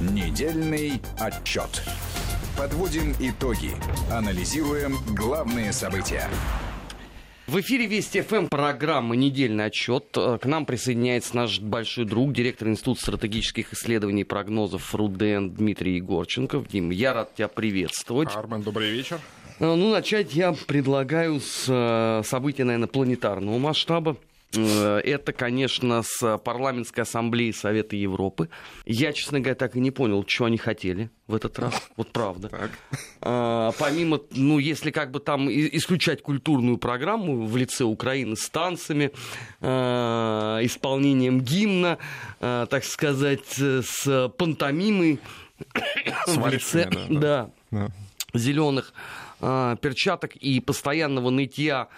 Недельный отчет. Подводим итоги. Анализируем главные события. В эфире Вести ФМ программа «Недельный отчет». К нам присоединяется наш большой друг, директор Института стратегических исследований и прогнозов РУДН Дмитрий Егорченков. Дим, я рад тебя приветствовать. Армен, добрый вечер. Ну, начать я предлагаю с э, события, наверное, планетарного масштаба. Э, это, конечно, с парламентской ассамблеи Совета Европы. Я, честно говоря, так и не понял, что они хотели в этот раз. Вот правда. Так. А, помимо, ну, если как бы там исключать культурную программу в лице Украины с танцами, а, исполнением гимна, а, так сказать, с пантомимой с в лице, да, да, да. зеленых перчаток и постоянного нытья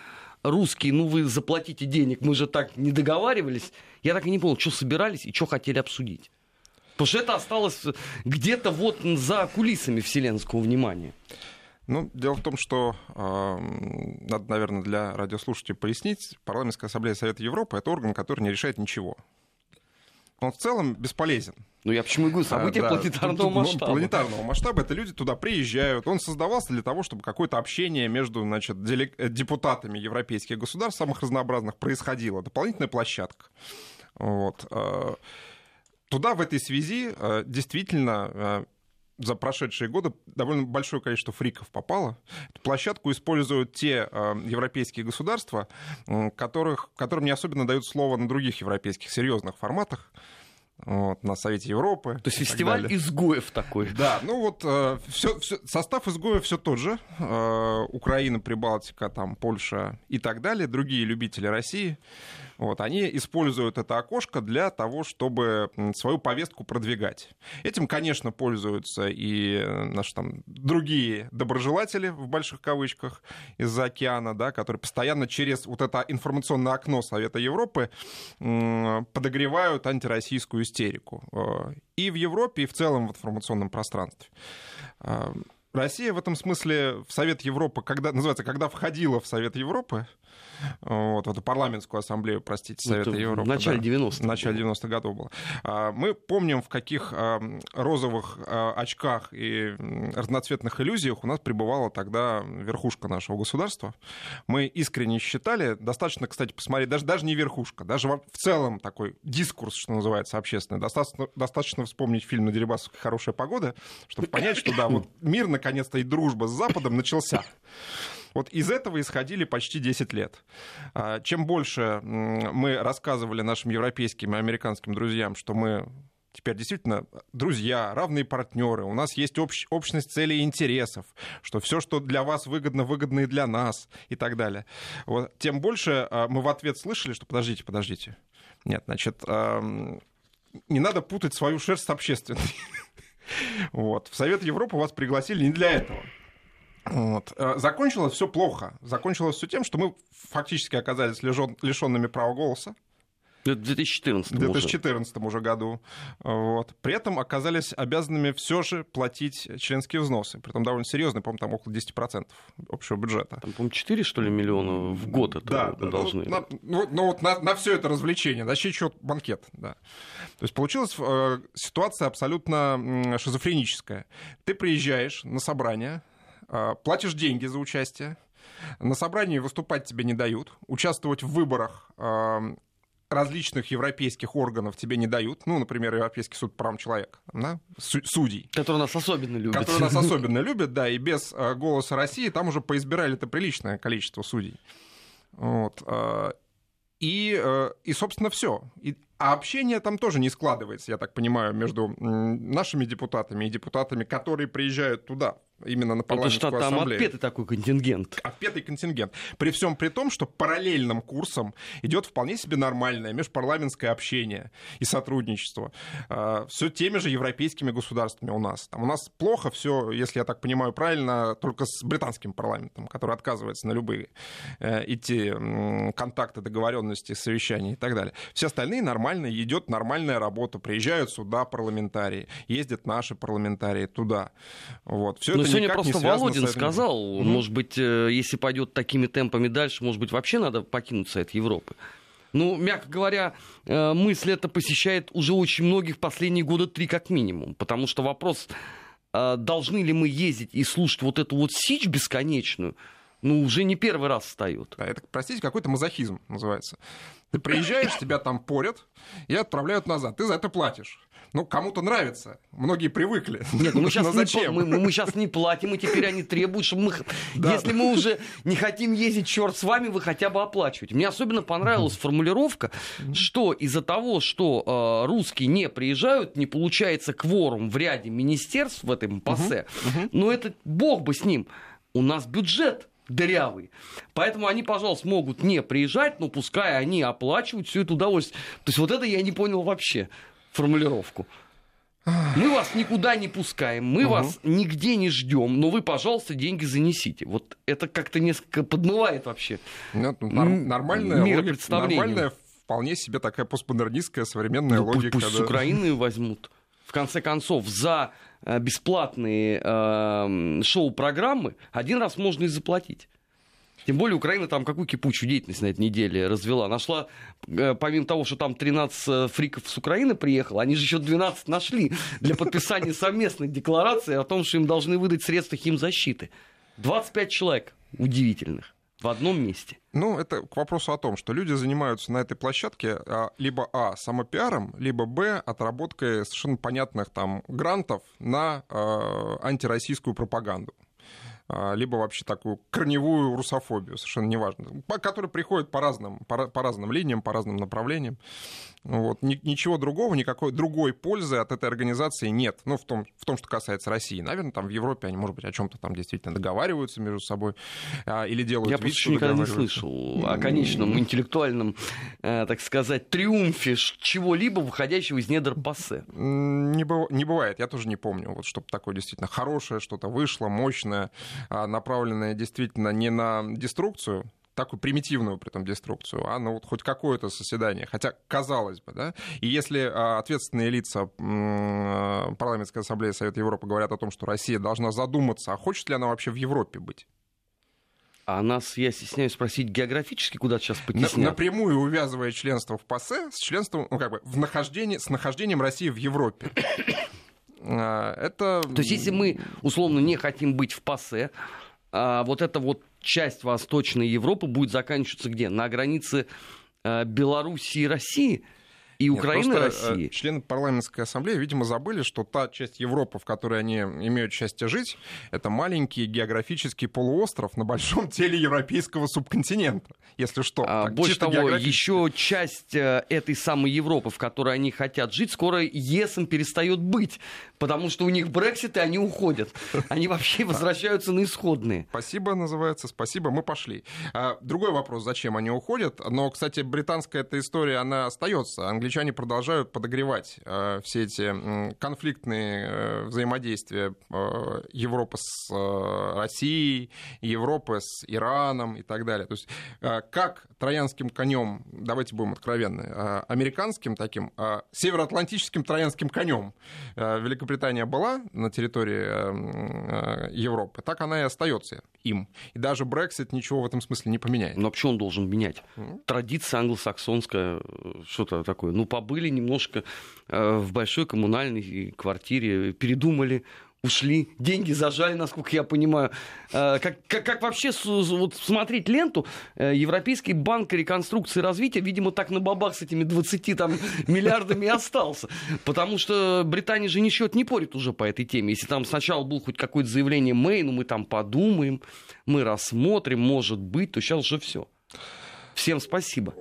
русские, ну вы заплатите денег, мы же так не договаривались. Я так и не понял, что собирались и что хотели обсудить. Потому что это осталось где-то вот за кулисами вселенского внимания. Ну, дело в том, что э, надо, наверное, для радиослушателей пояснить, Парламентская ассамблея Совета Европы это орган, который не решает ничего он в целом бесполезен. Ну, я почему и говорю, события а, да. планетарного масштаба. Планетарного масштаба, это люди туда приезжают. Он создавался для того, чтобы какое-то общение между значит, э, депутатами европейских государств, самых разнообразных, происходило. Дополнительная площадка. Вот. Э, туда в этой связи э, действительно за прошедшие годы довольно большое количество фриков попало. Эту площадку используют те э, европейские государства, э, которых, которым не особенно дают слово на других европейских серьезных форматах. Вот, на Совете Европы. То есть фестиваль далее. изгоев такой. Да, ну вот э, всё, всё, состав изгоев все тот же. Э, Украина, Прибалтика, там, Польша и так далее. Другие любители России. Вот, они используют это окошко для того, чтобы свою повестку продвигать. Этим, конечно, пользуются и э, наши там другие доброжелатели, в больших кавычках, из-за океана, да, которые постоянно через вот это информационное окно Совета Европы подогревают антироссийскую истерику. Э, и в Европе, и в целом в информационном пространстве. Э, Россия в этом смысле в Совет Европы, когда, называется, когда входила в Совет Европы, вот, в эту парламентскую ассамблею, простите, Совета Это Европы. В начале да, 90-х. В начале 90-х годов было. А, мы помним, в каких а, розовых а, очках и разноцветных иллюзиях у нас пребывала тогда верхушка нашего государства. Мы искренне считали, достаточно, кстати, посмотреть, даже, даже не верхушка, даже в целом такой дискурс, что называется, общественный. Достаточно, достаточно вспомнить фильм на Дерибасовской «Хорошая погода», чтобы понять, что да, вот мир, наконец-то, и дружба с Западом начался. Вот из этого исходили почти 10 лет. А, чем больше мы рассказывали нашим европейским и американским друзьям, что мы теперь действительно друзья, равные партнеры, у нас есть общ, общность целей и интересов, что все, что для вас выгодно, выгодно и для нас и так далее. Вот, тем больше а, мы в ответ слышали, что подождите, подождите. Нет, значит, не надо путать свою шерсть с общественной. Вот. В Совет Европы вас пригласили не для этого. Вот. Э, закончилось все плохо. Закончилось все тем, что мы фактически оказались лишенными права голоса. В 2014, 2014 уже. уже году. Вот. При этом оказались обязанными все же платить членские взносы. Притом довольно серьезные, по-моему, там около 10% общего бюджета. Там, по-моему, 4, что ли, миллиона в год это да, должны. Да, ну, ну, ну, вот на, на все это развлечение, да, еще банкет. Да. То есть получилась э, ситуация абсолютно шизофреническая. Ты приезжаешь на собрание, платишь деньги за участие, на собрании выступать тебе не дают, участвовать в выборах а, различных европейских органов тебе не дают, ну, например, Европейский суд прав человека, да, судей. Который нас особенно любит. Который нас особенно любит, да, и без а, голоса России там уже поизбирали это приличное количество судей. Вот. И, и собственно, все. И, а общение там тоже не складывается, я так понимаю, между нашими депутатами и депутатами, которые приезжают туда, именно на парламентскую Потому что там ассамблею. отпетый такой контингент. Отпетый контингент. При всем при том, что параллельным курсом идет вполне себе нормальное межпарламентское общение и сотрудничество. А, все теми же европейскими государствами у нас. Там у нас плохо все, если я так понимаю правильно, только с британским парламентом, который отказывается на любые э, идти контакты, договоренности, совещания и так далее. Все остальные нормально, идет нормальная работа. Приезжают сюда парламентарии, ездят наши парламентарии туда. Вот. Все это сегодня просто Володин сказал, mm-hmm. может быть, э, если пойдет такими темпами дальше, может быть, вообще надо покинуть Совет Европы. Ну, мягко говоря, э, мысль эта посещает уже очень многих последние года три как минимум. Потому что вопрос, э, должны ли мы ездить и слушать вот эту вот сич бесконечную, ну, уже не первый раз встает. Да, это, простите, какой-то мазохизм называется. Ты приезжаешь, тебя там порят и отправляют назад. Ты за это платишь. Ну, кому-то нравится. Многие привыкли. Нет, ну мы сейчас? Не, мы, мы сейчас не платим, и теперь они требуют, чтобы мы... Да. Если мы уже не хотим ездить, черт с вами, вы хотя бы оплачиваете. Мне особенно понравилась формулировка, что из-за того, что э, русские не приезжают, не получается кворум в ряде министерств в этом ПАСЕ, но это бог бы с ним. У нас бюджет дырявый. Поэтому они, пожалуйста, могут не приезжать, но пускай они оплачивают все это удовольствие. То есть вот это я не понял вообще формулировку. Мы вас никуда не пускаем, мы угу. вас нигде не ждем, но вы, пожалуйста, деньги занесите. Вот это как-то несколько подмывает вообще. Ну, нормальная, нормальная, вполне себе такая постмодернистская современная ну, логика. Пусть да. с Украины возьмут. В конце концов, за э, бесплатные э, шоу-программы один раз можно и заплатить. Тем более Украина там какую кипучую деятельность на этой неделе развела. Нашла, э, помимо того, что там 13 э, фриков с Украины приехало, они же еще 12 нашли для подписания совместной декларации о том, что им должны выдать средства химзащиты. 25 человек удивительных в одном месте. Ну, это к вопросу о том, что люди занимаются на этой площадке а, либо а самопиаром, либо б отработкой совершенно понятных там грантов на э, антироссийскую пропаганду. А, либо вообще такую корневую русофобию, совершенно неважно, которые приходят по разным, по, по разным линиям, по разным направлениям. Вот. Ничего другого, никакой другой пользы от этой организации нет. Ну, в том, в том, что касается России. Наверное, там в Европе они, может быть, о чем-то там действительно договариваются между собой а, или делают Я вид, что никогда не слышал о конечном интеллектуальном, э, так сказать, триумфе чего-либо, выходящего из недр пассе. Не, быв... не бывает, я тоже не помню, вот, чтобы такое действительно хорошее что-то вышло, мощное, а, направленное действительно не на деструкцию, такую примитивную, при этом, деструкцию, а ну вот хоть какое-то соседание. Хотя, казалось бы, да, и если а, ответственные лица Парламентской ассамблеи Совета Европы говорят о том, что Россия должна задуматься, а хочет ли она вообще в Европе быть? А нас, я стесняюсь спросить, географически куда сейчас потеснят? Напрямую увязывая членство в ПАСЕ с членством, ну, как бы, в нахождении, с нахождением России в Европе. А, это... То есть, если мы, условно, не хотим быть в ПАСЕ, а вот эта вот часть Восточной Европы будет заканчиваться где? На границе э, Белоруссии и России? и Украины, э, России. Члены парламентской ассамблеи, видимо, забыли, что та часть Европы, в которой они имеют счастье жить, это маленький географический полуостров на большом теле европейского субконтинента, если что. А, больше того, географически. еще часть э, этой самой Европы, в которой они хотят жить, скоро ЕСом перестает быть, потому что у них Брексит, и они уходят. Они вообще возвращаются на исходные. Спасибо, называется, спасибо, мы пошли. А, другой вопрос, зачем они уходят, но, кстати, британская эта история, она остается. Англичане продолжают подогревать э, все эти конфликтные э, взаимодействия э, Европы с Россией, Европы с Ираном и так далее. То есть как троянским конем, давайте будем откровенны, американским таким, североатлантическим троянским конем Великобритания была на территории Европы, так она и остается им. И даже Брексит ничего в этом смысле не поменяет. Но почему он должен менять? Традиция англосаксонская, что-то такое. Ну, побыли немножко э, в большой коммунальной квартире, передумали, ушли, деньги зажали, насколько я понимаю. Э, как, как, как вообще вот смотреть ленту, э, Европейский банк реконструкции и развития, видимо, так на бабах с этими 20 там, миллиардами остался. Потому что Британия же ничего не порит уже по этой теме. Если там сначала было хоть какое-то заявление Мэй, ну мы там подумаем, мы рассмотрим, может быть, то сейчас уже все. Всем спасибо.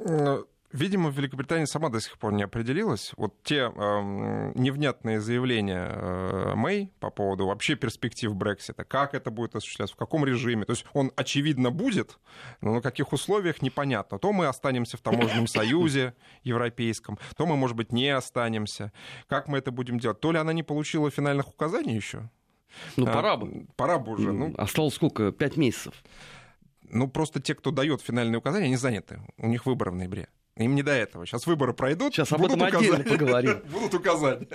Видимо, Великобритания сама до сих пор не определилась. Вот те э, невнятные заявления э, Мэй по поводу вообще перспектив Брексита, как это будет осуществляться, в каком режиме. То есть он, очевидно, будет, но на каких условиях непонятно. То мы останемся в таможенном союзе европейском, то мы, может быть, не останемся. Как мы это будем делать? То ли она не получила финальных указаний еще? Ну, а, пора бы. Пора бы уже. Ну. Осталось сколько? Пять месяцев. Ну, просто те, кто дает финальные указания, они заняты. У них выборы в ноябре. Им не до этого. Сейчас выборы пройдут. Сейчас об этом указания. отдельно поговорим. Будут указания.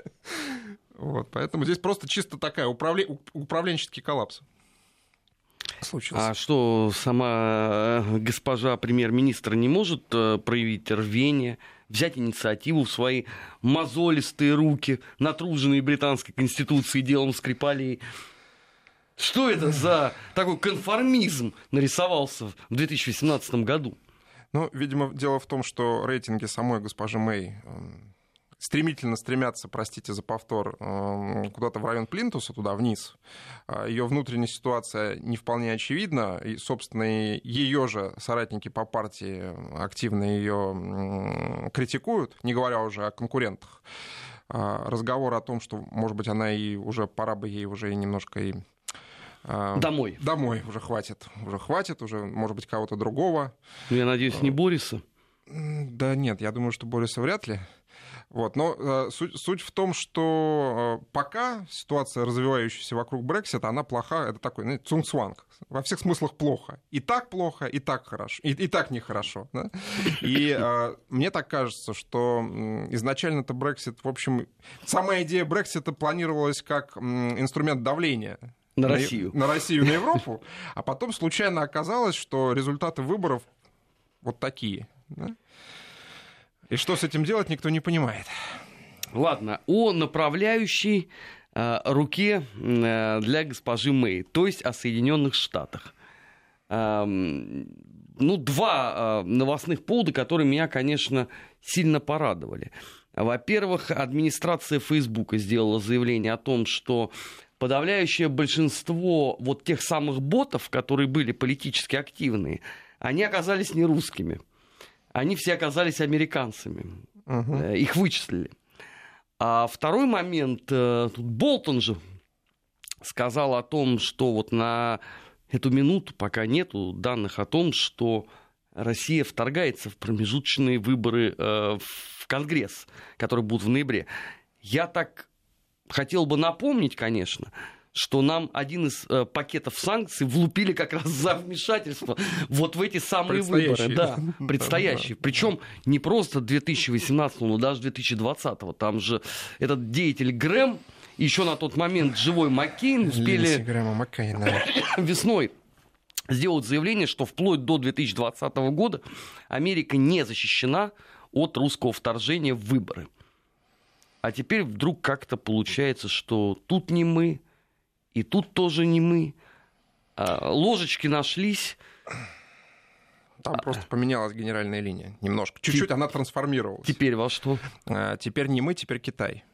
Вот, поэтому здесь просто чисто такая управле... управленческий коллапс. случился. А что, сама э, госпожа премьер-министр не может э, проявить рвение, взять инициативу в свои мозолистые руки, натруженные британской конституцией делом Скрипалей? Что это за такой конформизм нарисовался в 2018 году? Ну, видимо, дело в том, что рейтинги самой госпожи Мэй эм, стремительно стремятся, простите за повтор, эм, куда-то в район Плинтуса, туда вниз. А, ее внутренняя ситуация не вполне очевидна, и, собственно, ее же соратники по партии активно ее критикуют, не говоря уже о конкурентах. А, разговор о том, что, может быть, она и уже пора бы ей уже немножко и а, домой. Домой уже хватит. Уже хватит, уже, может быть, кого-то другого. Ну, я надеюсь, не Бориса. Да нет, я думаю, что Бориса вряд ли. Вот. Но э, суть, суть в том, что э, пока ситуация, развивающаяся вокруг Брексита, она плоха, это такой ну, цунгцванг. Во всех смыслах плохо. И так плохо, и так хорошо, и, и так нехорошо. Да? И э, мне так кажется, что изначально-то Брексит, в общем, сама идея Брексита планировалась как инструмент давления на Россию. На, на Россию, на Европу. А потом случайно оказалось, что результаты выборов вот такие. Да? И что с этим делать, никто не понимает. Ладно, о направляющей э, руке э, для госпожи Мэй, то есть о Соединенных Штатах. Э, ну, два э, новостных повода, которые меня, конечно, сильно порадовали. Во-первых, администрация Фейсбука сделала заявление о том, что подавляющее большинство вот тех самых ботов, которые были политически активные, они оказались не русскими. Они все оказались американцами. Угу. Их вычислили. А второй момент, э, тут Болтон же сказал о том, что вот на эту минуту пока нету данных о том, что Россия вторгается в промежуточные выборы э, в Конгресс, которые будут в ноябре. Я так хотел бы напомнить, конечно, что нам один из э, пакетов санкций влупили как раз за вмешательство вот в эти самые выборы. Да, предстоящие. Причем не просто 2018, но даже 2020. Там же этот деятель Грэм, еще на тот момент живой Маккейн успели весной сделать заявление, что вплоть до 2020 года Америка не защищена от русского вторжения в выборы. А теперь вдруг как-то получается, что тут не мы, и тут тоже не мы. А, ложечки нашлись. Там а... просто поменялась генеральная линия немножко. Чуть-чуть Теп... она трансформировалась. Теперь во что? А, теперь не мы, теперь Китай.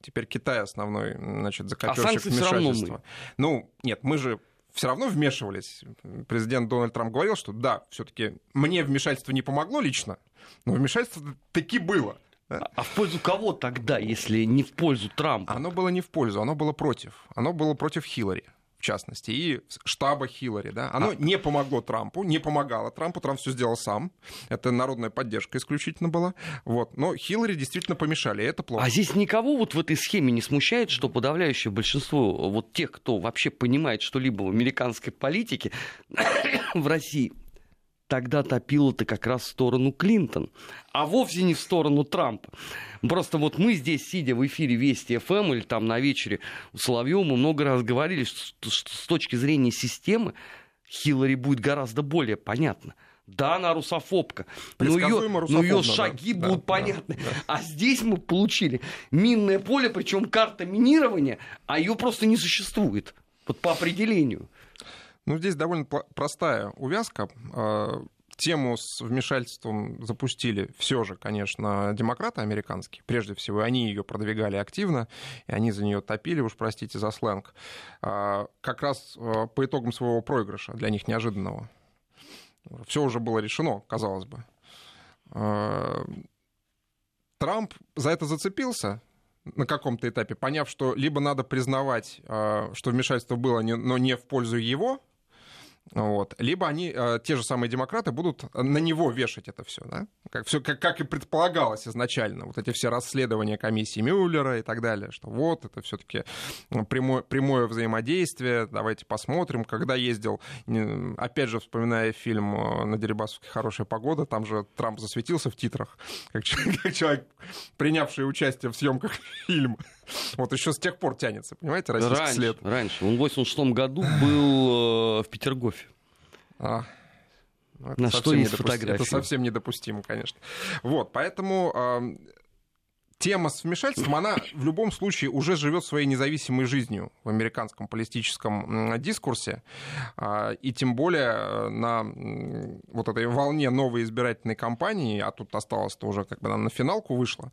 Теперь Китай основной, значит, закопёрщик а вмешательства. Ну, нет, мы же все равно вмешивались. Президент Дональд Трамп говорил, что да, все-таки мне вмешательство не помогло лично, но вмешательство таки было. А, в пользу кого тогда, если не в пользу Трампа? Оно было не в пользу, оно было против. Оно было против Хиллари в частности, и штаба Хиллари. Да? Оно а... не помогло Трампу, не помогало Трампу, Трамп все сделал сам. Это народная поддержка исключительно была. Вот. Но Хиллари действительно помешали, и это плохо. А здесь никого вот в этой схеме не смущает, что подавляющее большинство вот тех, кто вообще понимает что-либо в американской политике в России, тогда топило-то как раз в сторону Клинтон, а вовсе не в сторону Трампа. Просто вот мы здесь, сидя в эфире Вести ФМ эм или там на вечере у Соловьева, мы много раз говорили, что, что с точки зрения системы Хиллари будет гораздо более понятно. Да, она русофобка, но ее, но ее шаги да, будут да, понятны. Да, да. А здесь мы получили минное поле, причем карта минирования, а ее просто не существует. Вот по определению. Ну, здесь довольно простая увязка. А, тему с вмешательством запустили все же, конечно, демократы американские. Прежде всего, они ее продвигали активно, и они за нее топили, уж простите за сленг, а, как раз а, по итогам своего проигрыша, для них неожиданного. Все уже было решено, казалось бы. Трамп за это зацепился, на каком-то этапе, поняв, что либо надо признавать, что вмешательство было, но не в пользу его, вот. Либо они, э, те же самые демократы, будут на него вешать это все, да? как, все как, как и предполагалось изначально. Вот эти все расследования комиссии Мюллера и так далее, что вот это все-таки прямое, прямое взаимодействие, давайте посмотрим. Когда ездил, опять же, вспоминая фильм э, на Дерибасовке «Хорошая погода», там же Трамп засветился в титрах, как, как человек, принявший участие в съемках фильма. Вот еще с тех пор тянется, понимаете, российский раньше, след. Раньше. Он в 86 году был э, в Петергофе. А, ну, это На что есть фотографии. Это совсем недопустимо, конечно. Вот, поэтому ам, тема с вмешательством, она в любом случае уже живет своей независимой жизнью в американском политическом дискурсе. А, И тем более э, на вот этой волне новой избирательной кампании, а тут осталось-то уже как бы она на финалку вышла,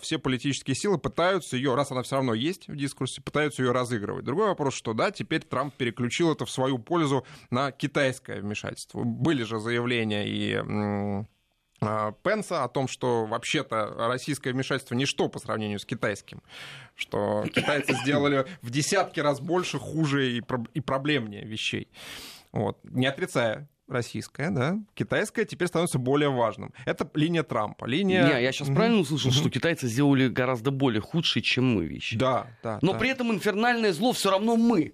все политические силы пытаются ее, раз она все равно есть в дискурсе, пытаются ее разыгрывать. Другой вопрос, что да, теперь Трамп переключил это в свою пользу на китайское вмешательство. Были же заявления и Пенса о том, что вообще-то российское вмешательство ничто по сравнению с китайским, что китайцы сделали в десятки раз больше, хуже и, проб- и проблемнее вещей. Вот. Не отрицая российское, да, китайское теперь становится более важным. Это линия Трампа, линия... Не, я сейчас Мгм. правильно услышал, Мгм. что китайцы сделали гораздо более худшие, чем мы вещи. Да, да. Но да. при этом инфернальное зло все равно мы.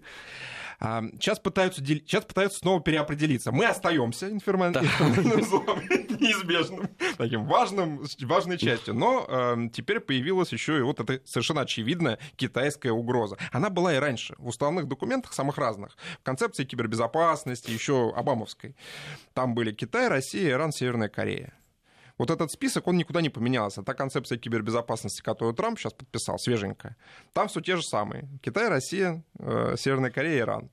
А, Сейчас пытаются, сейчас пытаются снова переопределиться. Мы остаемся информационным злом, неизбежным, таким важным, важной частью. Но эм, теперь появилась еще и вот эта совершенно очевидная китайская угроза. Она была и раньше в уставных документах самых разных. В концепции кибербезопасности, еще Обамовской. Там были Китай, Россия, Иран, Северная Корея. Вот этот список, он никуда не поменялся. Та концепция кибербезопасности, которую Трамп сейчас подписал, свеженькая, там все те же самые. Китай, Россия, э, Северная Корея, Иран.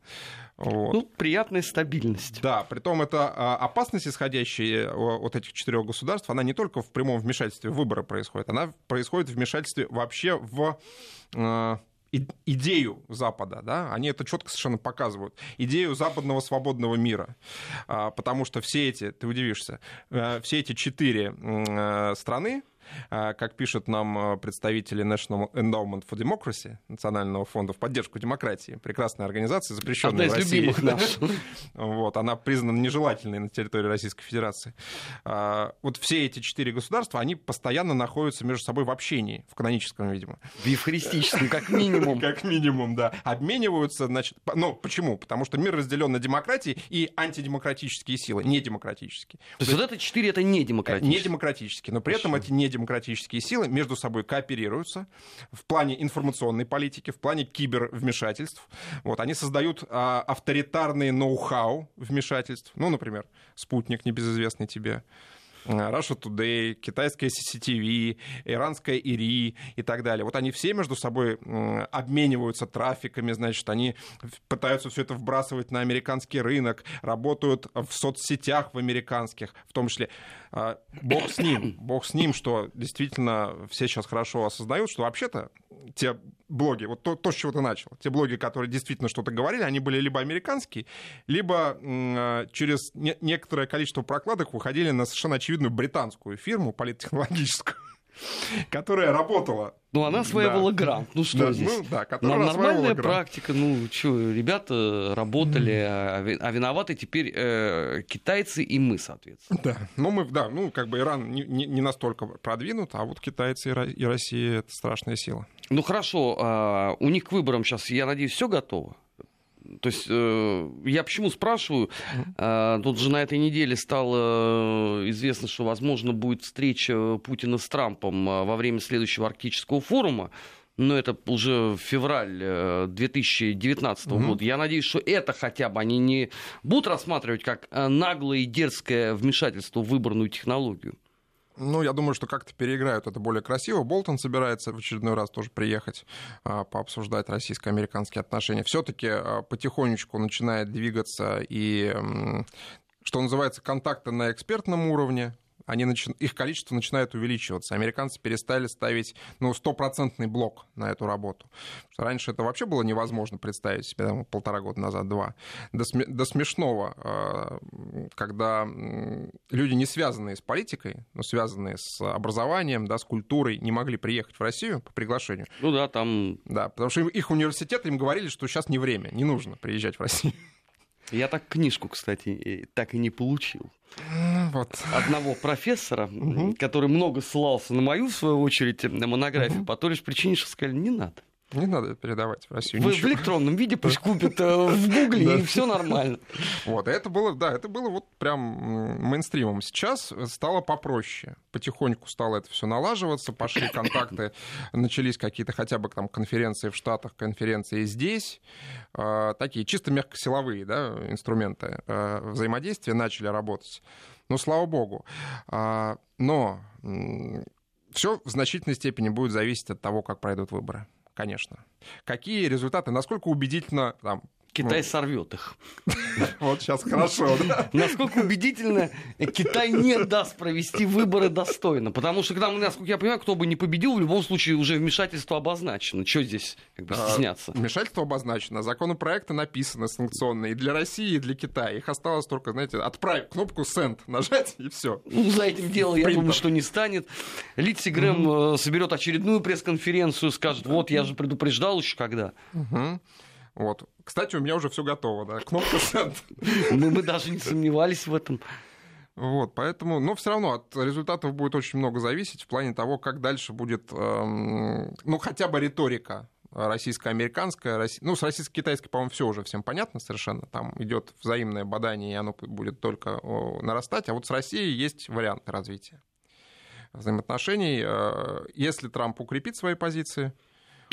Вот. Ну, приятная стабильность. Да, притом это а, опасность, исходящая э, от этих четырех государств, она не только в прямом вмешательстве в выборы происходит, она происходит в вмешательстве вообще в э, идею Запада, да, они это четко совершенно показывают, идею западного свободного мира, А, потому что все эти, ты удивишься, э, все эти четыре э, страны, как пишут нам э, представители National Endowment for Democracy, Национального фонда в поддержку демократии, прекрасная организация, запрещенная Одна из в России. любимых наших. Вот, она признана нежелательной на территории Российской Федерации. А, Вот все эти четыре государства, они постоянно находятся между собой в общении, в каноническом, видимо. В евхаристическом, как минимум. Как минимум, да. Обмениваются, значит, ну, почему? Потому что мир разделен на демократии и антидемократические силы, не демократические. То есть вот это четыре, это не Не демократично. демократические, но при этом эти недемократические силы между собой кооперируются в плане информационной политики, в плане кибервмешательств. Вот, они создают а, авторитарные ноу-хау вмешательств. Ну, например, спутник небезызвестный тебе. а, Russia Today, китайская CCTV, иранская ИРИ и так далее. Вот они все между собой обмениваются трафиками, значит, они пытаются все это вбрасывать на американский рынок, работают в соцсетях в американских, в том числе. А, Бог с ним, бог с ним, что действительно все сейчас хорошо осознают, что вообще-то те блоги, вот то, то, с чего ты начал, те блоги, которые действительно что-то говорили, они были либо американские, либо м, а, через не- некоторое количество прокладок выходили на совершенно очевидную британскую фирму политтехнологическую, которая работала. Ну, она осваивала Да. грант. Ну, что Да, здесь? ну, да, которая осваивала Нормальная практика. Ну, что, ребята работали, а а виноваты теперь э, китайцы и мы, соответственно. Да, ну мы, да, ну как бы Иран не, не- не настолько продвинут, а вот китайцы и Ро- и Россия это страшная сила. Ну, хорошо, а, у них к выборам сейчас, я надеюсь, все готово? То есть э, я почему спрашиваю? А, Тут же на этой неделе стало э, известно, что, возможно, будет встреча Путина с Трампом а, во время следующего арктического форума. Но это уже февраль э, 2019 Мгм. года. Я надеюсь, что это хотя бы они не будут рассматривать как э, наглое и дерзкое вмешательство в выборную технологию. Ну, я думаю, что как-то переиграют это более красиво. Болтон собирается в очередной раз тоже приехать а, пообсуждать российско-американские отношения. Все-таки потихонечку начинает двигаться и, что называется, контакты на экспертном уровне. Они начи- Их количество начинает увеличиваться. Американцы перестали ставить ну, стопроцентный блок на эту работу. Потому что раньше это вообще было невозможно представить себе там, полтора года назад, два. До, сме- до смешного, а, когда люди, не связанные с политикой, но связанные с образованием, да, с культурой, не могли приехать в Россию по приглашению. Ну да, там Да, потому что их университеты им говорили, что сейчас не время, не нужно приезжать в Россию. я так книжку, кстати, так и не получил. Вот. одного профессора, который много ссылался на мою, в свою очередь, на монографию, по той лишь причине, что сказали, не надо. Не надо передавать в Россию. В, в электронном виде пусть купят э, в Гугле, и все нормально. Вот, это было, да, это было вот прям мейнстримом. Сейчас стало попроще. Потихоньку стало это все налаживаться, пошли контакты, начались какие-то хотя бы там конференции в Штатах, конференции здесь. Э, такие чисто мягкосиловые да, инструменты э, взаимодействия начали работать. Ну, слава богу. А, но все в значительной степени будет зависеть от того, как пройдут выборы конечно. Какие результаты, насколько убедительно там, Китай ну. сорвет их. Вот сейчас хорошо, да? Насколько убедительно Китай не даст провести выборы достойно. Потому что, когда мы, насколько я понимаю, кто бы не победил, в любом случае уже вмешательство обозначено. Что здесь как бы, а, стесняться? А, вмешательство обозначено. Законопроекты написаны санкционные и для России, и для Китая. Их осталось только, знаете, отправить кнопку «Send», нажать, и все. Ну, за этим дело, я думаю, что не станет. Литси Грэм mm-hmm. соберет очередную пресс-конференцию, скажет, вот, я же предупреждал еще когда. Mm-hmm. Вот. Кстати, у меня уже все готово, да, кнопка send. Мы, мы даже не сомневались в этом. Вот, поэтому, но все равно от результатов будет очень много зависеть в плане того, как дальше будет, эм, ну, хотя бы риторика российско-американская, Россия, ну, с российско-китайской, по-моему, все уже всем понятно совершенно, там идет взаимное бадание, и оно будет только нарастать, а вот с Россией есть варианты развития взаимоотношений. Э, если Трамп укрепит свои позиции,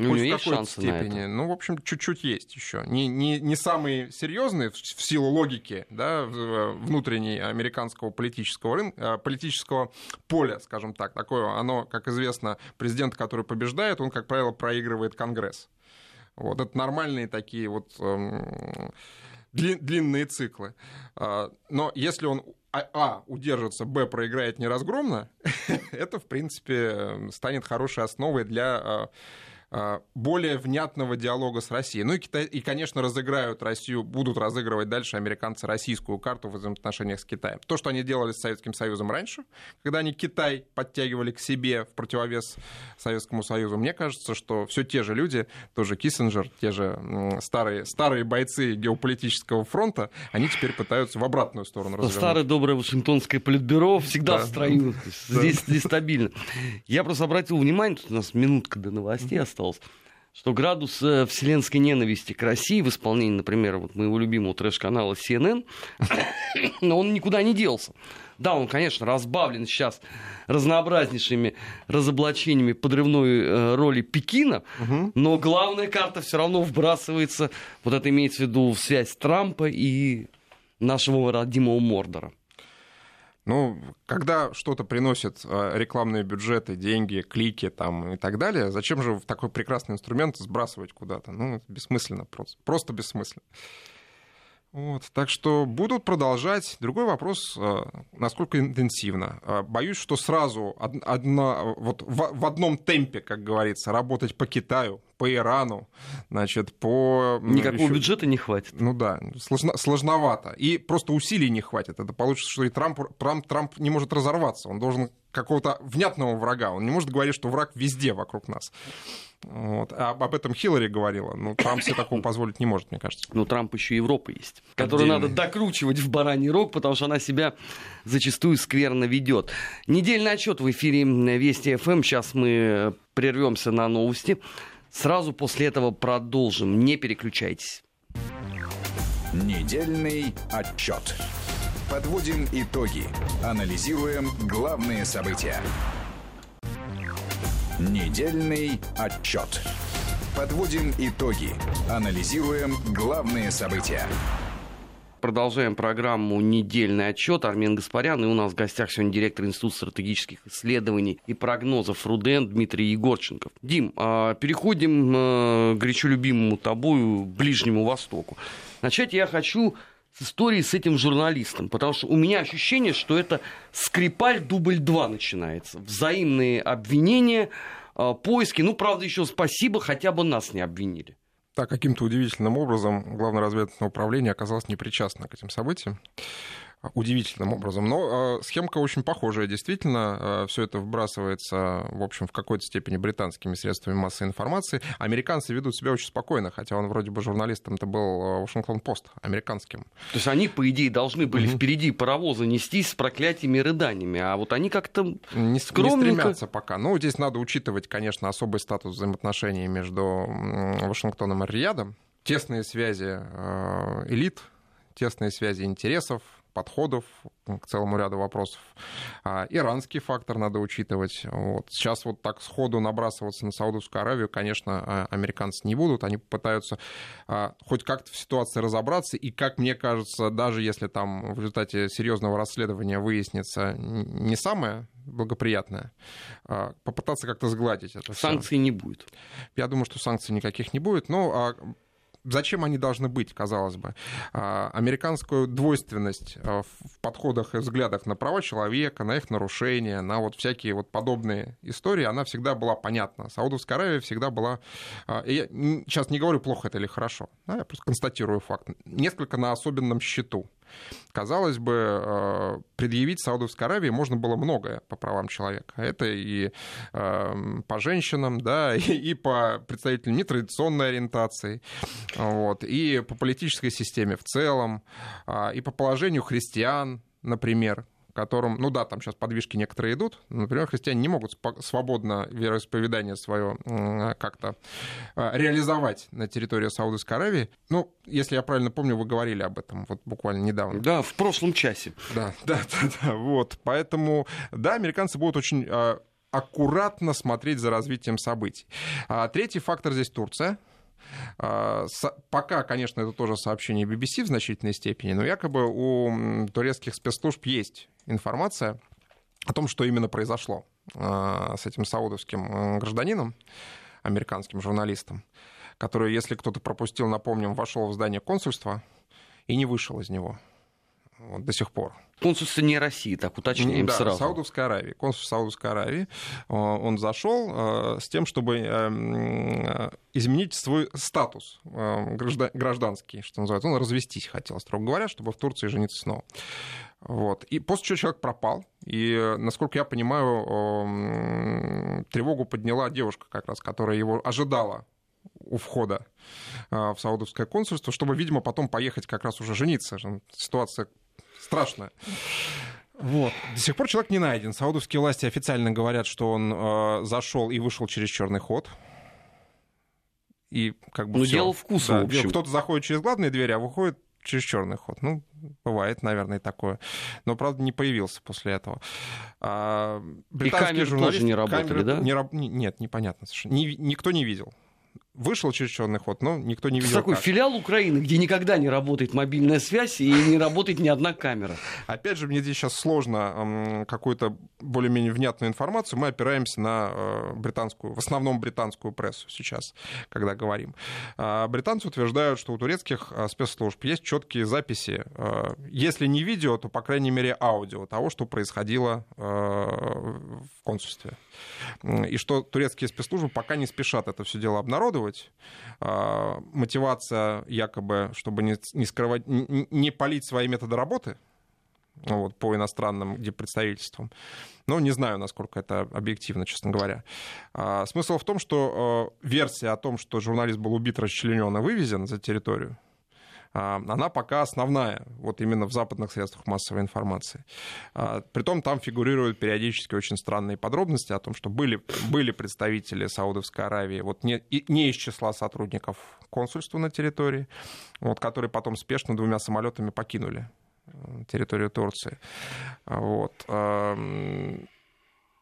ну, у него есть шансы степени. на это? Ну, в общем, чуть-чуть есть еще. Не, не, не самые серьезные в силу логики да, внутренней американского политического, рынка, политического поля, скажем так. Такое оно, как известно, президент, который побеждает, он, как правило, проигрывает Конгресс. Вот это нормальные такие вот эм, длинные циклы. А, но если он а, а, удержится, б, проиграет неразгромно, это, в принципе, станет хорошей основой для а, более внятного диалога с Россией. Ну и, Китай, и, конечно, разыграют Россию, будут разыгрывать дальше американцы российскую карту в взаимоотношениях с Китаем. То, что они делали с Советским Союзом раньше, когда они Китай подтягивали к себе в противовес Советскому Союзу, мне кажется, что все те же люди, тоже Киссинджер, те же старые, старые бойцы геополитического фронта, они теперь пытаются в обратную сторону развернуть. Старое доброе Вашингтонское политбюро всегда да. в строю. Здесь, здесь стабильно. Я просто обратил внимание, тут у нас минутка до новостей осталась, осталось, что градус э, вселенской ненависти к России в исполнении, например, вот моего любимого трэш-канала CNN, но он никуда не делся. Да, он, конечно, разбавлен сейчас разнообразнейшими разоблачениями подрывной э, роли Пекина, угу. но главная карта все равно вбрасывается, вот это имеется в виду связь Трампа и нашего родимого Мордора. Ну, когда что-то приносит э, рекламные бюджеты, деньги, клики там и так далее, зачем же такой прекрасный инструмент сбрасывать куда-то? Ну, бессмысленно просто. Просто бессмысленно. Вот, так что будут продолжать. Другой вопрос, э, насколько интенсивно. Э, боюсь, что сразу одна, вот в одном темпе, как говорится, работать по Китаю, по Ирану, значит, по... Никакого еще... бюджета не хватит. Ну да, сложно, сложновато. И просто усилий не хватит. Это получится, что и Трамп, Трамп, Трамп не может разорваться. Он должен какого-то внятного врага. Он не может говорить, что враг везде вокруг нас. Вот. А об этом Хиллари говорила. Ну, Трамп себе такого позволить не может, мне кажется. Ну, Трамп еще Европа есть, которую надо докручивать в бараний рог, потому что она себя зачастую скверно ведет. Недельный отчет в эфире Вести ФМ. Сейчас мы прервемся на новости. Сразу после этого продолжим. Не переключайтесь. Недельный отчет. Подводим итоги. Анализируем главные события. Недельный отчет. Подводим итоги. Анализируем главные события. Продолжаем программу «Недельный отчет». Армен Гаспарян. И у нас в гостях сегодня директор Института стратегических исследований и прогнозов РУДН Дмитрий Егорченков. Дим, а, переходим э, к горячо любимому тобою Ближнему Востоку. Начать я хочу с истории с этим журналистом, потому что у меня ощущение, что это Скрипаль дубль 2 начинается. Взаимные обвинения, а, поиски. Ну, правда, еще спасибо, хотя бы нас не обвинили. Да, каким-то удивительным образом Главное разведывательное управление оказалось непричастно к этим событиям. Удивительным образом. Но э, схемка очень похожая, действительно. Э, все это вбрасывается, в общем, в какой-то степени британскими средствами массовой информации. Американцы ведут себя очень спокойно, хотя он вроде бы журналистом-то был Вашингтон-Пост, американским. То есть они, по идее, должны были mm-hmm. впереди паровоза нестись с проклятиями и рыданиями, а вот они как-то не, скромненько... не стремятся пока. Ну, здесь надо учитывать, конечно, особый статус взаимоотношений между Вашингтоном и Риядом, тесные связи элит, тесные связи интересов, подходов к целому ряду вопросов. А, иранский фактор надо учитывать. Вот. Сейчас вот так сходу набрасываться на Саудовскую Аравию, конечно, а, американцы не будут. Они попытаются а, хоть как-то в ситуации разобраться. И, как мне кажется, даже если там в результате серьезного расследования выяснится не самое благоприятное, попытаться как-то сгладить это. Санкций все. не будет. Я думаю, что санкций никаких не будет. Но зачем они должны быть, казалось бы? А, американскую двойственность а, в подходах и взглядах на права человека, на их нарушения, на вот всякие вот подобные истории, она всегда была понятна. Саудовская Аравия всегда была... А, я сейчас не говорю, плохо это или хорошо, я просто констатирую факт. Несколько на особенном счету. Казалось бы, э, предъявить Саудовской Аравии можно было многое по правам человека. Это и эм, по женщинам, да, и по представителям нетрадиционной ориентации, вот, и по политической системе в целом, а, и по положению христиан, например, которым, ну да, там сейчас подвижки некоторые идут, например, христиане не могут свободно вероисповедание свое как-то а, реализовать на территории Саудовской Аравии. Ну, если я правильно помню, вы говорили об этом вот буквально недавно. Да, в прошлом часе. Да, да, да, да вот. Поэтому, да, американцы будут очень а, аккуратно смотреть за развитием событий. А третий фактор здесь Турция. А, пока, конечно, это тоже сообщение BBC в значительной степени, но якобы у турецких спецслужб есть информация о том, что именно произошло а, с этим саудовским гражданином, американским журналистом, который, если кто-то пропустил, напомним, вошел в здание консульства и не вышел из него вот, до сих пор. Консульство не России, так уточняем да, сразу. Саудовской Аравии. Консул Саудовской Аравии. Он зашел с тем, чтобы эм, изменить свой статус э, гражданский, что называется. Он развестись хотел, строго говоря, чтобы в Турции жениться снова. Вот. И после чего человек пропал. И, насколько я понимаю, тревогу подняла девушка как раз, которая его ожидала у входа э, в саудовское консульство, чтобы, видимо, потом поехать как раз уже жениться. Ситуация страшная. Вот. До сих пор человек не найден. Саудовские власти официально говорят, что он э, зашел и вышел через черный ход. И как бы. Ну, дело вкуса, да, в общем. Кто-то заходит через главные двери, а выходит через черный ход. Ну, бывает, наверное, такое. Но, правда, не появился после этого. А, и камеры тоже не работали, камеры, да? Не, нет, непонятно совершенно. Ни, никто не видел вышел через черный ход, но никто не видел. Это такой как. филиал Украины, где никогда не работает мобильная связь и не работает ни одна камера. Опять же, мне здесь сейчас сложно какую-то более-менее внятную информацию. Мы опираемся на э, британскую, в основном британскую прессу сейчас, когда говорим. А, британцы утверждают, что у турецких а, спецслужб есть четкие записи, а, если не видео, то, по крайней мере, аудио того, что происходило в консульстве. И что турецкие спецслужбы пока не спешат это все дело обнародовать. А, мотивация якобы, чтобы не, скрывать, не, палить свои методы работы, вот, по иностранным представительствам. Но не знаю, насколько это объективно, честно говоря. А, смысл в том, что а, версия о том, что журналист был убит, расчленен и вывезен за территорию, она пока основная, вот именно в западных средствах массовой информации. А, притом там фигурируют периодически очень странные подробности о том, что были, были представители Саудовской Аравии, вот не, не из числа сотрудников консульства на территории, вот, которые потом спешно двумя самолетами покинули э, территорию Турции. Вот.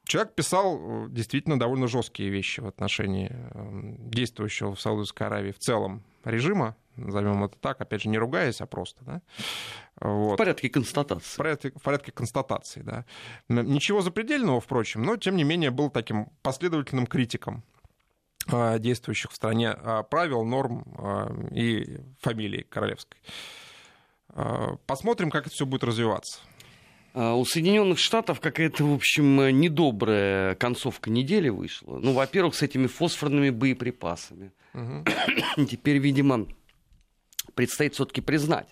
Человек писал э, действительно довольно жесткие вещи в отношении действующего в Саудовской Аравии в целом режима, назовем это так, опять же, не ругаясь, а просто, да. Вот. В порядке констатации. В порядке, в порядке констатации, да. Ничего запредельного, впрочем, но, тем не менее, был таким последовательным критиком а, действующих в стране а, правил, норм а, и фамилии королевской. Посмотрим, как это все будет развиваться. У Соединенных Штатов какая-то, в общем, недобрая концовка недели вышла. Ну, во-первых, с этими фосфорными боеприпасами. Угу. Теперь, видимо, предстоит все-таки признать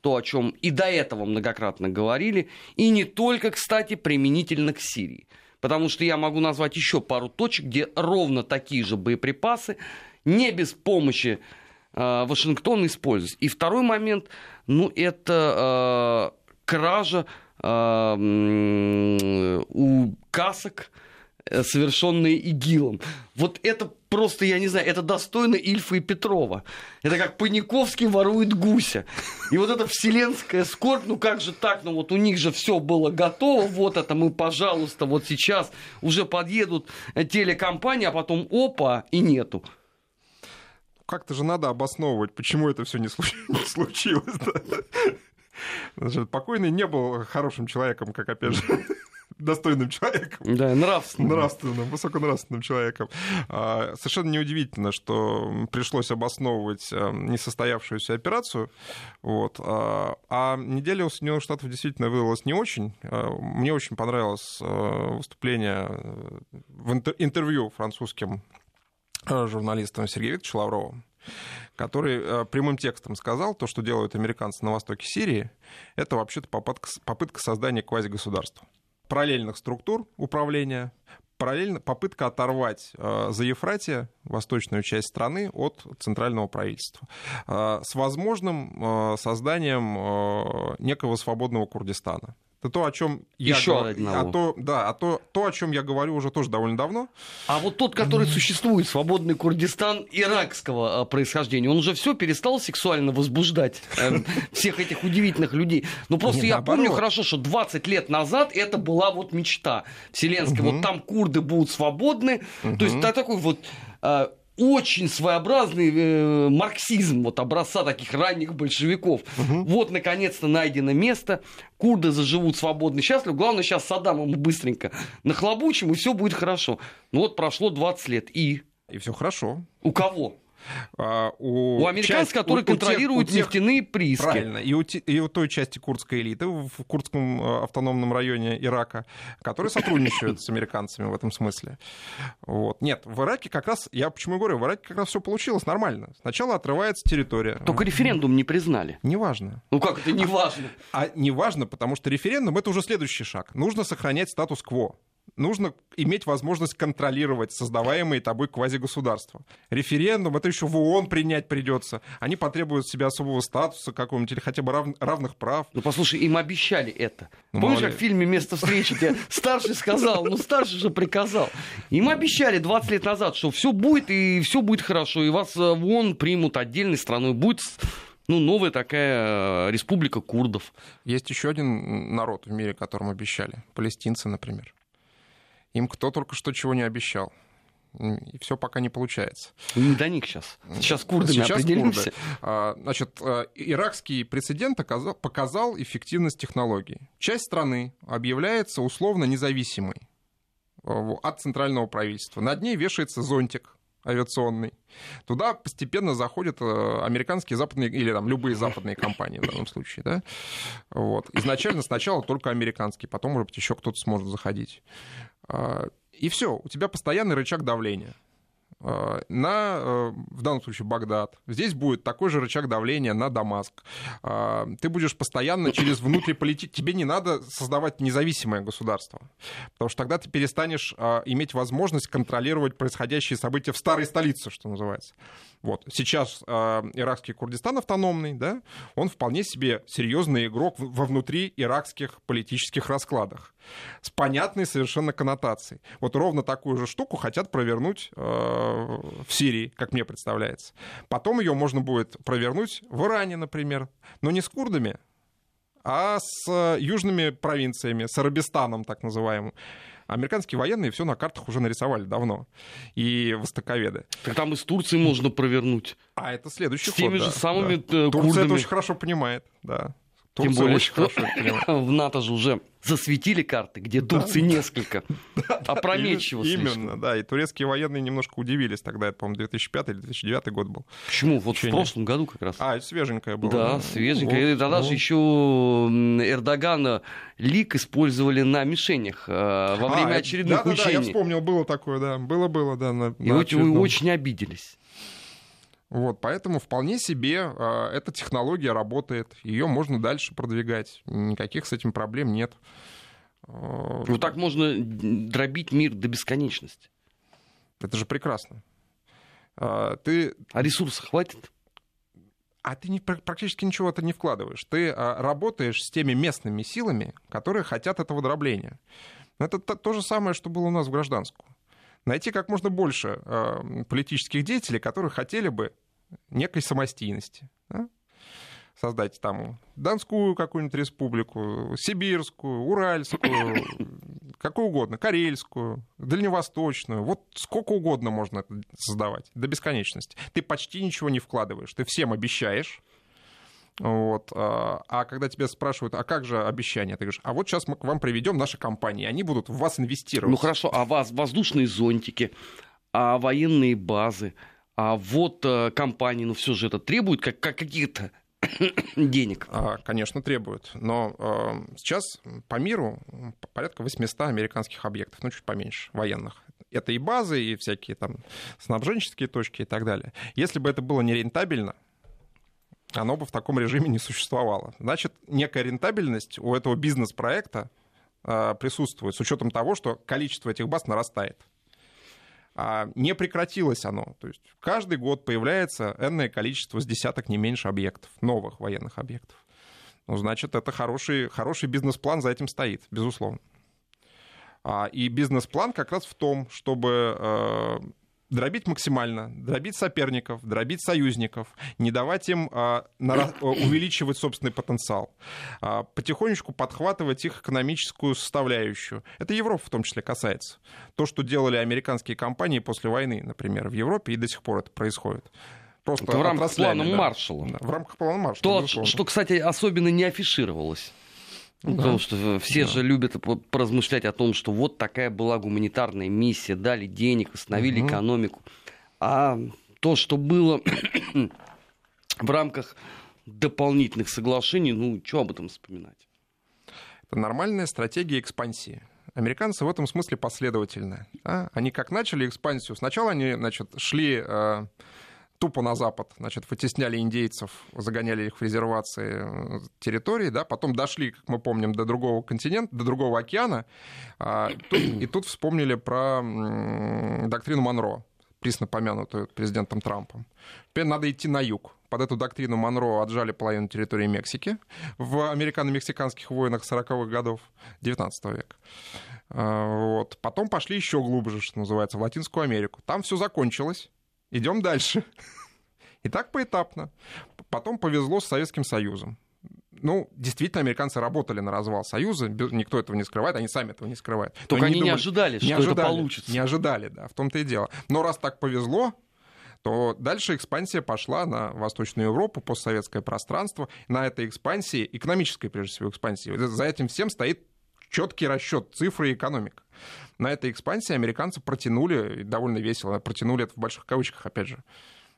то, о чем и до этого многократно говорили, и не только, кстати, применительно к Сирии. Потому что я могу назвать еще пару точек, где ровно такие же боеприпасы, не без помощи э, Вашингтона используются. И второй момент, ну, это э, кража э, у касок, Э, совершенные ИГИЛом. Вот это просто, я не знаю, это достойно Ильфа и Петрова. Это как Паниковский ворует гуся. И вот эта вселенская скорбь, ну как же так, ну вот у них же все было готово, вот это мы, пожалуйста, вот сейчас уже подъедут телекомпании, а потом опа, и нету. Как-то же надо обосновывать, почему это все не случилось. Покойный не был хорошим человеком, как опять же достойным человеком. Да, нравственным. Нравственным, высоконравственным человеком. А, совершенно неудивительно, что пришлось обосновывать э, несостоявшуюся операцию. Вот. А, а неделя у Соединенных Штатов действительно выдалась не очень. А, мне очень понравилось э, выступление э, в интервью французским журналистом Сергеем Викторовичем Лавровым который прямым текстом сказал, то, что делают американцы на востоке Сирии, это вообще-то попытка, попытка создания квазигосударства параллельных структур управления, параллельно попытка оторвать э, за Ефратия, восточную часть страны, от центрального правительства, э, с возможным э, созданием э, некого свободного Курдистана. Это то, о чем я Еще говорю. А то, да, а то, то, о чем я говорю уже тоже довольно давно. А вот тот, который существует, свободный Курдистан иракского а, происхождения, он уже все перестал сексуально возбуждать э, всех этих удивительных людей. Ну просто Нет, я наоборот. помню хорошо, что 20 лет назад это была вот мечта вселенская. Угу. Вот там курды будут свободны. Угу. То есть такой вот а, очень своеобразный э, марксизм вот образца таких ранних большевиков. Угу. Вот, наконец-то, найдено место, курды заживут свободно и счастливо. Главное, сейчас Саддам ему быстренько нахлобучим, и все будет хорошо. Ну вот прошло 20 лет, и... И все хорошо. У кого? А, у, у американцев, часть, которые у, контролируют у тех, нефтяные прииски. Правильно. И у, и у той части курдской элиты в Курдском э, автономном районе Ирака, которые сотрудничают с американцами в этом смысле. Вот. Нет, в Ираке как раз, я почему говорю, в Ираке как раз все получилось нормально. Сначала отрывается территория. Только референдум не признали. Неважно. Ну как это неважно? А, а неважно, потому что референдум это уже следующий шаг. Нужно сохранять статус-кво нужно иметь возможность контролировать создаваемые тобой квазигосударства. Референдум, это еще в ООН принять придется. Они потребуют себе особого статуса какого-нибудь или хотя бы рав... равных прав. Ну, послушай, им обещали это. Ну, Помнишь, как в фильме «Место встречи» тебе старший сказал, ну, старший же приказал. Им обещали 20 лет назад, что все будет, и все будет хорошо, и вас э, в ООН примут отдельной страной. Будет ну, новая такая э, республика курдов. Есть еще один народ в мире, которому обещали. Палестинцы, например. Им кто только что чего не обещал. И все пока не получается. Не до них сейчас. Сейчас курдами сейчас определимся. Курды. А, значит, э, иракский прецедент показал эффективность технологий. Часть страны объявляется условно независимой э, от центрального правительства. Над ней вешается зонтик авиационный. Туда постепенно заходят э, американские западные, или там любые западные компании в данном случае. Да? Вот. Изначально сначала только американские, потом, может быть, еще кто-то сможет заходить. А, и все, у тебя постоянный рычаг давления. Э, на, э, в данном случае, Багдад. Здесь будет такой же рычаг давления на Дамаск. Э, ты будешь постоянно через внутриполитик... Тебе не надо создавать независимое государство, потому что тогда ты перестанешь иметь возможность контролировать происходящие события в старой столице, что называется. Вот. Сейчас иракский Курдистан автономный, да, он вполне себе серьезный игрок во внутри иракских политических раскладах с понятной совершенно коннотацией. Вот ровно такую же штуку хотят провернуть э, в Сирии, как мне представляется. Потом ее можно будет провернуть в Иране, например, но не с курдами, а с южными провинциями, с Арабистаном так называемым. Американские военные все на картах уже нарисовали давно. И востоковеды. Так там из Турции можно провернуть. А это следующий С теми ход, же да, самыми да. Э, Турция это очень хорошо понимает, да. Турция Тем более, что в НАТО же уже засветили карты, где Турции да. несколько. Да, Опрометчиво да, Именно, да. И турецкие военные немножко удивились тогда. Это, по-моему, 2005 или 2009 год был. Почему? Вот Учение. в прошлом году как раз. А, это свеженькое было. Да, свеженькое. Вот, и тогда вот. же еще Эрдогана лик использовали на мишенях э, во время а, очередных да, учений. Да, да, я вспомнил, было такое, да. Было-было, да. На, и на очень, очень обиделись. Вот, поэтому вполне себе э, эта технология работает, ее можно дальше продвигать, никаких с этим проблем нет. Ну так можно дробить мир до бесконечности. Это же прекрасно. Ты... А ресурсов хватит? а ты не, практически ничего это не вкладываешь. Ты а, работаешь с теми местными силами, которые хотят этого дробления. Это то, то же самое, что было у нас в гражданскую. Найти как можно больше а, политических деятелей, которые хотели бы некой самостийности. Да? создать там Донскую какую-нибудь республику, Сибирскую, Уральскую, какую угодно, Карельскую, Дальневосточную. Вот сколько угодно можно создавать, до бесконечности. Ты почти ничего не вкладываешь, ты всем обещаешь, вот. А, а когда тебя спрашивают, а как же обещание? Ты говоришь, а вот сейчас мы к вам приведем наши компании, они будут в вас инвестировать. Ну хорошо, а вас воздушные зонтики, а военные базы, а вот э, компании, ну все же это требует как, как каких-то денег? А, конечно, требуют. Но э, сейчас по миру порядка 800 американских объектов, ну, чуть поменьше, военных. Это и базы, и всякие там снабженческие точки и так далее. Если бы это было нерентабельно, оно бы в таком режиме не существовало. Значит, некая рентабельность у этого бизнес-проекта э, присутствует с учетом того, что количество этих баз нарастает а не прекратилось оно. То есть каждый год появляется энное количество с десяток не меньше объектов, новых военных объектов. Ну, значит, это хороший, хороший бизнес-план за этим стоит, безусловно. А, и бизнес-план как раз в том, чтобы э, дробить максимально, дробить соперников, дробить союзников, не давать им а, на, увеличивать собственный потенциал, а, потихонечку подхватывать их экономическую составляющую. Это Европа в том числе касается. То, что делали американские компании после войны, например, в Европе, и до сих пор это происходит. Просто это в рамках плана да. Маршалла. Да, в рамках плана Маршалла. То, что, кстати, особенно не афишировалось. Да. Потому что все да. же любят поразмышлять о том, что вот такая была гуманитарная миссия, дали денег, восстановили угу. экономику. А то, что было в рамках дополнительных соглашений, ну, что об этом вспоминать? Это нормальная стратегия экспансии. Американцы в этом смысле последовательны. Да? Они как начали экспансию, сначала они значит, шли э, тупо на запад, значит, вытесняли индейцев, загоняли их в резервации э, территории, да, потом дошли, как мы помним, до другого континента, до другого океана, а, и тут вспомнили про доктрину Монро, присно помянутую президентом Трампом. Теперь надо идти на юг. Под эту доктрину Монро отжали половину территории Мексики в американо-мексиканских войнах 40-х годов 19 века. А, вот. Потом пошли еще глубже, что называется, в Латинскую Америку. Там все закончилось идем дальше. И так поэтапно. Потом повезло с Советским Союзом. Ну, действительно, американцы работали на развал Союза, никто этого не скрывает, они сами этого не скрывают. Только они, они не ожидали, что ожидали, это получится. Не ожидали, да, в том-то и дело. Но раз так повезло, то дальше экспансия пошла на Восточную Европу, постсоветское пространство. На этой экспансии, экономической, прежде всего, экспансии, за этим всем стоит четкий расчет цифры и экономика. На этой экспансии американцы протянули, довольно весело, протянули это в больших кавычках, опять же,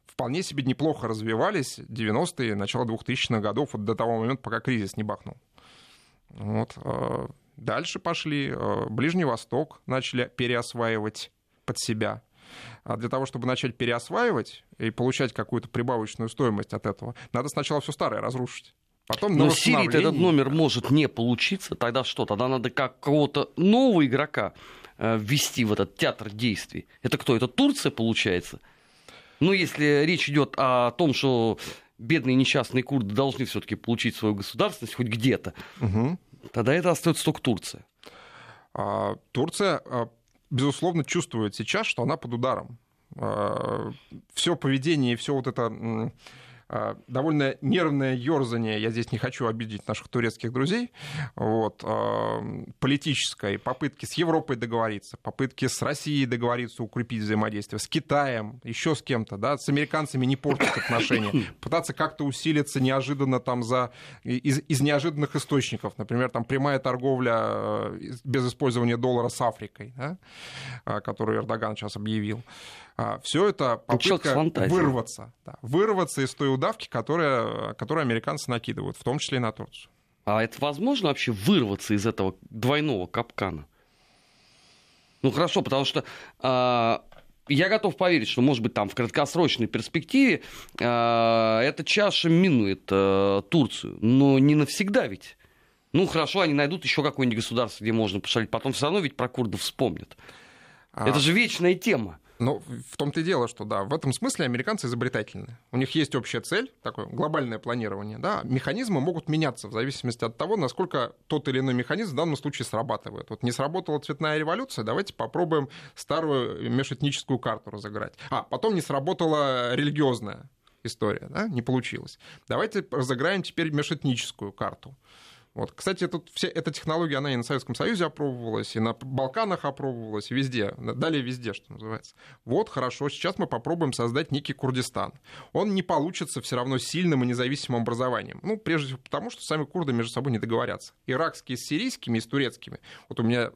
вполне себе неплохо развивались 90-е, начало 2000-х годов, вот до того момента, пока кризис не бахнул. Вот. А, дальше пошли. А, Ближний Восток начали переосваивать под себя. А для того, чтобы начать переосваивать и получать какую-то прибавочную стоимость от этого, надо сначала все старое разрушить. Потом Но Сирии этот номер может не получиться, тогда что? Тогда надо как кого-то нового игрока э, ввести в этот театр действий. Это кто? Это Турция, получается? Ну, если речь идет о том, что бедные несчастные курды должны все-таки получить свою государственность хоть где-то, угу. тогда это остается только Турция. А, Турция, а, безусловно, чувствует сейчас, что она под ударом. А, все поведение и все вот это довольно нервное ерзание, я здесь не хочу обидеть наших турецких друзей, вот, а, политической попытки с Европой договориться, попытки с Россией договориться, укрепить взаимодействие, с Китаем, еще с кем-то, да, с американцами не портить отношения, пытаться как-то усилиться неожиданно там за, из, из неожиданных источников, например, там прямая торговля э, без использования доллара с Африкой, да, а, которую Эрдоган сейчас объявил. А, все это попытка вырваться, да, вырваться из той удавки, которая, которую американцы накидывают, в том числе и на Турцию. А это возможно вообще вырваться из этого двойного капкана? Ну хорошо, потому что а, я готов поверить, что, может быть, там в краткосрочной перспективе э, эта чаша минует э, Турцию, но не навсегда ведь. Ну, хорошо, они найдут еще какое-нибудь государство, где можно пошалить. Потом все равно ведь про курдов вспомнят. А... Это же вечная тема. Ну, в том-то и дело, что да, в этом смысле американцы изобретательны. У них есть общая цель, такое глобальное планирование, да, механизмы могут меняться в зависимости от того, насколько тот или иной механизм в данном случае срабатывает. Вот не сработала цветная революция, давайте попробуем старую межэтническую карту разыграть. А, потом не сработала религиозная история, да, не получилось. Давайте разыграем теперь межэтническую карту. Вот. Кстати, тут вся эта технология, она и на Советском Союзе опробовалась, и на Балканах опробовалась, и везде, далее везде, что называется. Вот, хорошо, сейчас мы попробуем создать некий Курдистан. Он не получится все равно сильным и независимым образованием. Ну, прежде всего потому, что сами курды между собой не договорятся. Иракские с сирийскими и с турецкими. Вот у меня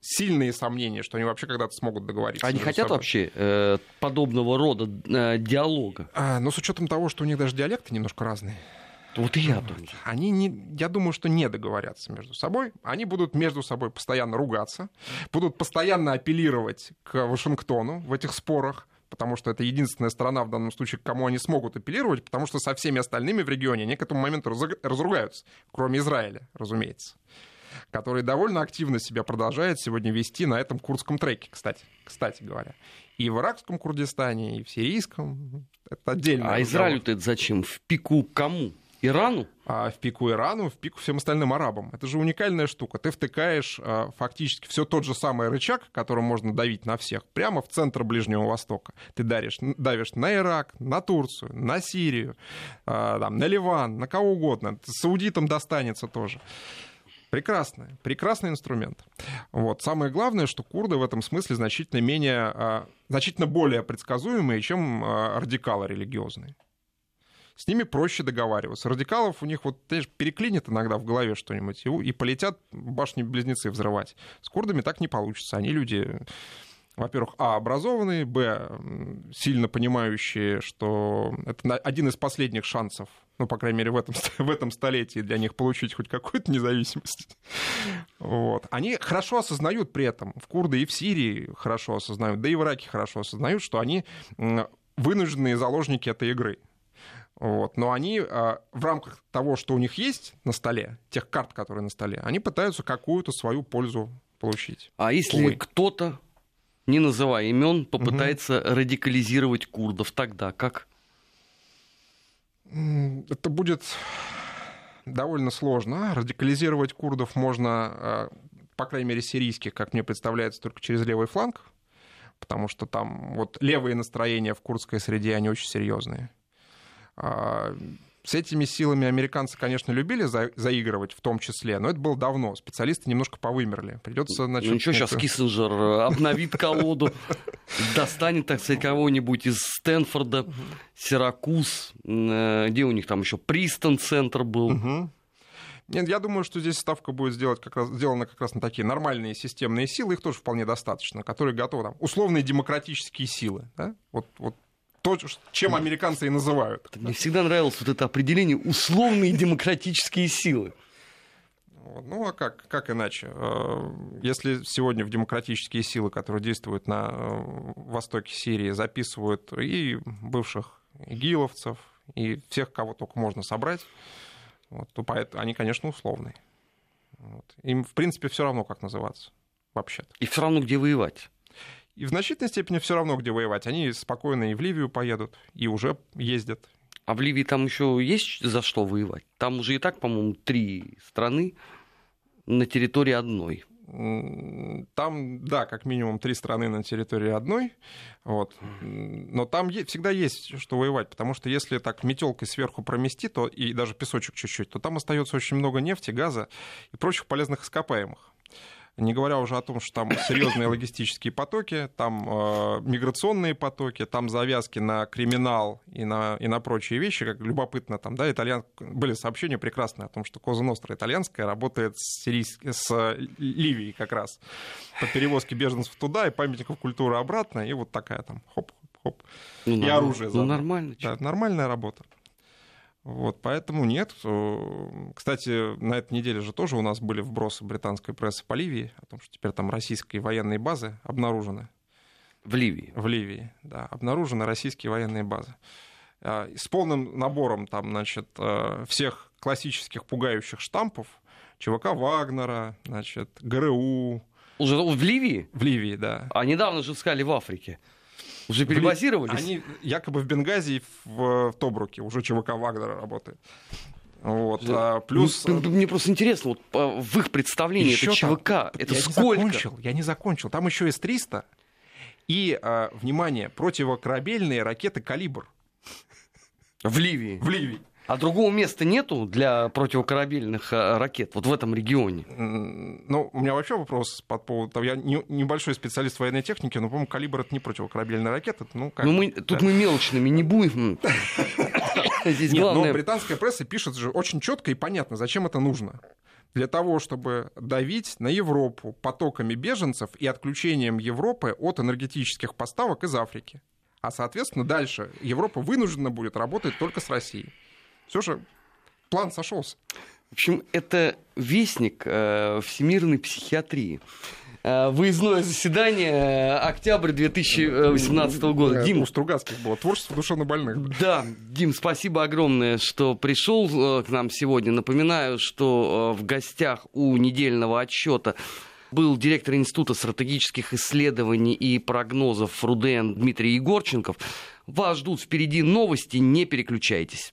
сильные сомнения, что они вообще когда-то смогут договориться. Они хотят собой. вообще э, подобного рода э, диалога? А, ну, с учетом того, что у них даже диалекты немножко разные. Вот и я думаю. Они, не, я думаю, что не договорятся между собой. Они будут между собой постоянно ругаться, будут постоянно апеллировать к Вашингтону в этих спорах потому что это единственная страна в данном случае, к кому они смогут апеллировать, потому что со всеми остальными в регионе они к этому моменту разругаются, кроме Израиля, разумеется, который довольно активно себя продолжает сегодня вести на этом курдском треке, кстати, кстати говоря. И в иракском Курдистане, и в сирийском. Это отдельно. А Израилю-то это зачем? В пику кому? Ирану? А в пику Ирану, в пику всем остальным арабам. Это же уникальная штука. Ты втыкаешь а, фактически все тот же самый рычаг, которым можно давить на всех, прямо в центр Ближнего Востока. Ты даришь, давишь на Ирак, на Турцию, на Сирию, а, там, на Ливан, на кого угодно. Саудитам достанется тоже. Прекрасный, прекрасный инструмент. Вот. Самое главное, что курды в этом смысле значительно менее, а, значительно более предсказуемые, чем радикалы религиозные с ними проще договариваться. Радикалов у них вот, знаешь, переклинит иногда в голове что-нибудь, и, и полетят башни-близнецы взрывать. С курдами так не получится. Они люди во-первых, а, образованные, б, сильно понимающие, что это один из последних шансов, ну, по крайней мере, в этом, в этом столетии для них получить хоть какую-то независимость. Вот. Они хорошо осознают при этом, в Курды и в Сирии хорошо осознают, да и в Ираке хорошо осознают, что они вынужденные заложники этой игры. Вот. Но они а, в рамках того, что у них есть на столе, тех карт, которые на столе, они пытаются какую-то свою пользу получить. А если Увы. кто-то, не называя имен, попытается угу. радикализировать курдов, тогда как? Это будет довольно сложно. Радикализировать курдов можно, а, по крайней мере, сирийских, как мне представляется, только через левый фланг, потому что там вот левые настроения в курдской среде, они очень серьезные. А, с этими силами американцы, конечно, любили за, заигрывать в том числе, но это было давно. Специалисты немножко повымерли. Придется, значит, ну ничего, сейчас Киссинджер э, обновит колоду, достанет, так сказать, кого-нибудь из Стэнфорда, Сиракуз, э, где у них там еще Пристон центр был. Нет, я думаю, что здесь ставка будет сделать как раз, сделана как раз на такие нормальные системные силы, их тоже вполне достаточно, которые готовы, там, условные демократические силы. Да? Вот, вот то, чем американцы и называют. Мне всегда нравилось вот это определение условные демократические силы. Ну а как, как иначе? Э, если сегодня в демократические силы, которые действуют на э, востоке Сирии, записывают и бывших игиловцев, и всех, кого только можно собрать, вот, то они, конечно, условные. Вот. Им, в принципе, все равно, как называться вообще-то. И все равно, где воевать. И в значительной степени все равно, где воевать. Они спокойно и в Ливию поедут, и уже ездят. А в Ливии там еще есть за что воевать? Там уже и так, по-моему, три страны на территории одной. Там, да, как минимум три страны на территории одной, вот. но там всегда есть что воевать, потому что если так метелкой сверху промести, то и даже песочек чуть-чуть, то там остается очень много нефти, газа и прочих полезных ископаемых. Не говоря уже о том, что там серьезные логистические потоки, там э, миграционные потоки, там завязки на криминал и на, и на прочие вещи, как любопытно там, да, итальян... были сообщения прекрасные о том, что Коза Ностра итальянская работает с, сирийск... с Ливией как раз по перевозке беженцев туда и памятников культуры обратно, и вот такая там хоп-хоп. Ну, и оружие. Ну, нормально. Да, нормальная работа. Вот, поэтому нет. Кстати, на этой неделе же тоже у нас были вбросы британской прессы по Ливии о том, что теперь там российские военные базы обнаружены. В Ливии. В Ливии, да. Обнаружены российские военные базы. А, с полным набором там, значит, э, всех классических пугающих штампов. ЧВК Вагнера, значит, ГРУ. Уже в Ливии? В Ливии, да. А недавно же искали в Африке. Уже перебазировались? Они якобы в Бенгази в, в Тобруке. Уже ЧВК Вагнера работает. Вот, а, плюс... Ну, мне просто интересно, вот в их представлении еще это ЧВК, там, это я сколько? Не закончил, я не закончил. Там еще С-300 и, а, внимание, противокорабельные ракеты «Калибр». В Ливии? В Ливии. А другого места нету для противокорабельных а, ракет вот в этом регионе? Ну, у меня вообще вопрос по поводу... Я не, небольшой специалист военной технике, но, по-моему, «Калибр» — это не противокорабельная ракета. Ну, как, ну мы, да. тут мы мелочными не будем. Здесь Нет, главное... но британская пресса пишет же очень четко и понятно, зачем это нужно. Для того, чтобы давить на Европу потоками беженцев и отключением Европы от энергетических поставок из Африки. А, соответственно, дальше Европа вынуждена будет работать только с Россией. Все же план сошелся. В общем, это вестник э, всемирной психиатрии. Э, выездное заседание, э, октябрь 2018 года. Дим, у Стругацких было творчество душевнобольных. Да, Дим, спасибо огромное, что пришел э, к нам сегодня. Напоминаю, что в гостях у недельного отчета был директор Института стратегических исследований и прогнозов РУДН Дмитрий Егорченков. Вас ждут впереди новости, не переключайтесь.